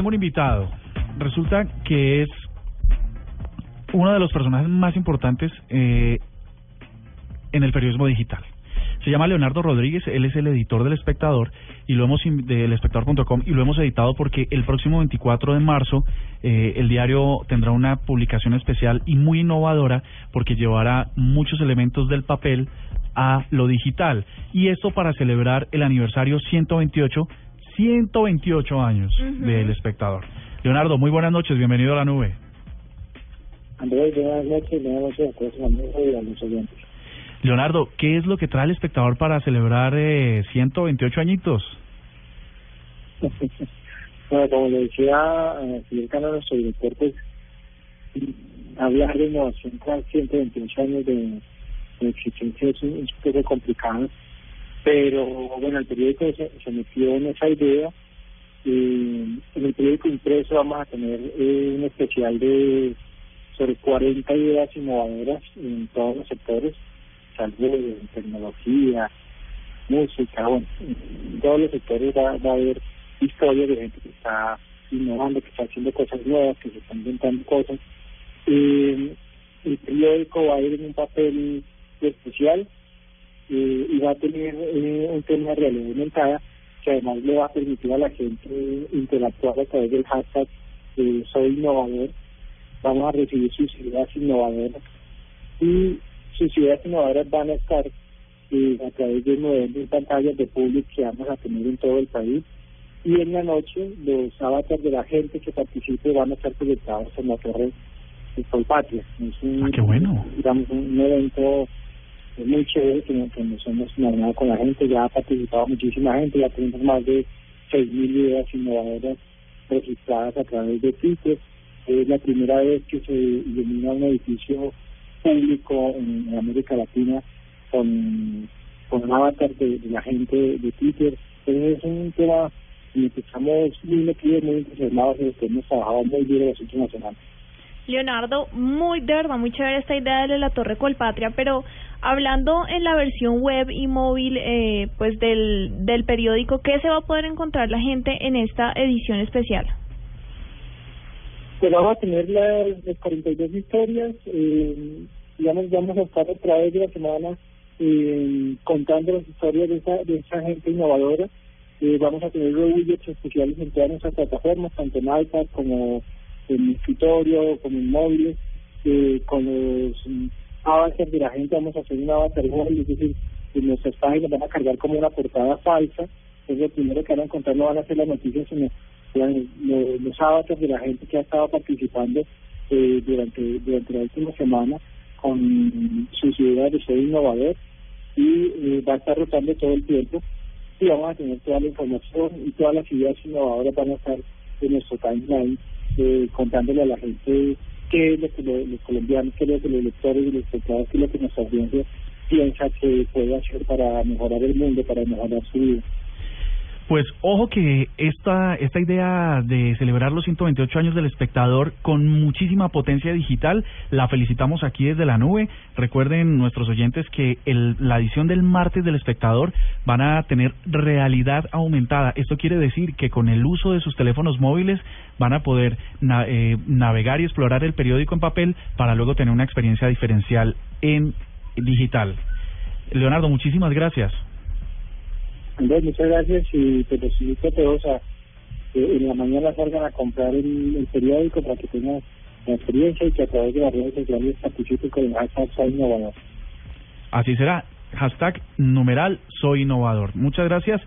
Tengo un invitado. Resulta que es uno de los personajes más importantes eh, en el periodismo digital. Se llama Leonardo Rodríguez, él es el editor del Espectador y lo hemos del espectador.com y lo hemos editado porque el próximo 24 de marzo eh, el diario tendrá una publicación especial y muy innovadora porque llevará muchos elementos del papel a lo digital y esto para celebrar el aniversario 128 128 años del Espectador. Leonardo, muy buenas noches, bienvenido a la nube. Andrés, buenas noches, buenas noches a todos y a los oyentes. Leonardo, ¿qué es lo que trae el espectador para celebrar eh, 128 añitos? bueno, como le decía eh, Fidel Cano, nuestro director, pues hablar de innovación tras 128 años de, de existencia es un, es un poco complicado, pero bueno, el periódico se, se metió en esa idea. y en el periódico impreso vamos a tener eh, un especial de sobre 40 ideas innovadoras en todos los sectores salud, tecnología, música, bueno, en todos los sectores va, va a haber historias de gente que está innovando, que está haciendo cosas nuevas, que se están inventando cosas. Eh, el periódico va a ir en un papel especial eh, y va a tener eh, un tema de realidad aumentada que además le va a permitir a la gente interactuar a través del hashtag eh, soy innovador. Vamos a recibir sus ideas innovadoras y sus ideas innovadoras van a estar eh, a través de nueve pantallas de público que vamos a tener en todo el país y en la noche los avatars de la gente que participe van a estar proyectados en la torre de Colpatria. Es un, Ah, qué bueno. digamos, un evento muy chévere que, nos hemos imaginado con la gente, ya ha participado muchísima gente, ya tenemos más de 6.000 ideas innovadoras registradas a través de Twitter. Es la primera vez que se ilumina un edificio público en, América Latina con, con un avatar de, de la gente de Twitter. Entonces es un tema en el que estamos muy metidos, muy entusiasmados y que hemos trabajado muy bien en las últimas semanas. Leonardo, muy de verdad, muy chévere esta idea de la Torre Colpatria, pero hablando en la versión web y móvil eh, pues del, del periódico, ¿qué se va a poder encontrar la gente en esta edición especial? Pues vamos a tener las, las 42 historias, eh, digamos, vamos a estar a través de la semana eh, contando las historias de esa, de esa gente innovadora. Eh, vamos a tener widgets especiales en todas nuestras plataformas, tanto en iPad como en escritorio, como en móviles, eh, con los avatars de la gente vamos a hacer un avatar móvil, es decir, en nuestras páginas van a cargar como una portada falsa, es lo primero que van a encontrar, no van a ser las noticias, sino los, los, los avatars de la gente que ha estado participando eh, durante, durante la última semana con sus ideas de ser innovador y eh, va a estar rotando todo el tiempo. Y vamos a tener toda la información y todas las ideas innovadoras van a estar en nuestro timeline eh, contándole a la gente qué es lo que lo- los colombianos, qué es lo que los lectores y los espectadores, qué lo que nuestra audiencia piensa que puede hacer para mejorar el mundo, para mejorar su vida. Pues ojo que esta, esta idea de celebrar los 128 años del espectador con muchísima potencia digital, la felicitamos aquí desde la nube. Recuerden nuestros oyentes que el, la edición del martes del espectador van a tener realidad aumentada. Esto quiere decir que con el uso de sus teléfonos móviles van a poder na- eh, navegar y explorar el periódico en papel para luego tener una experiencia diferencial en digital. Leonardo, muchísimas gracias. Andrés, muchas gracias y te los invito a todos a que en la mañana salgan a comprar el, periódico para que tengan experiencia y que a través de las redes sociales participen con el hashtag Soy Innovador. Así será. Hashtag numeral soy innovador. Muchas gracias.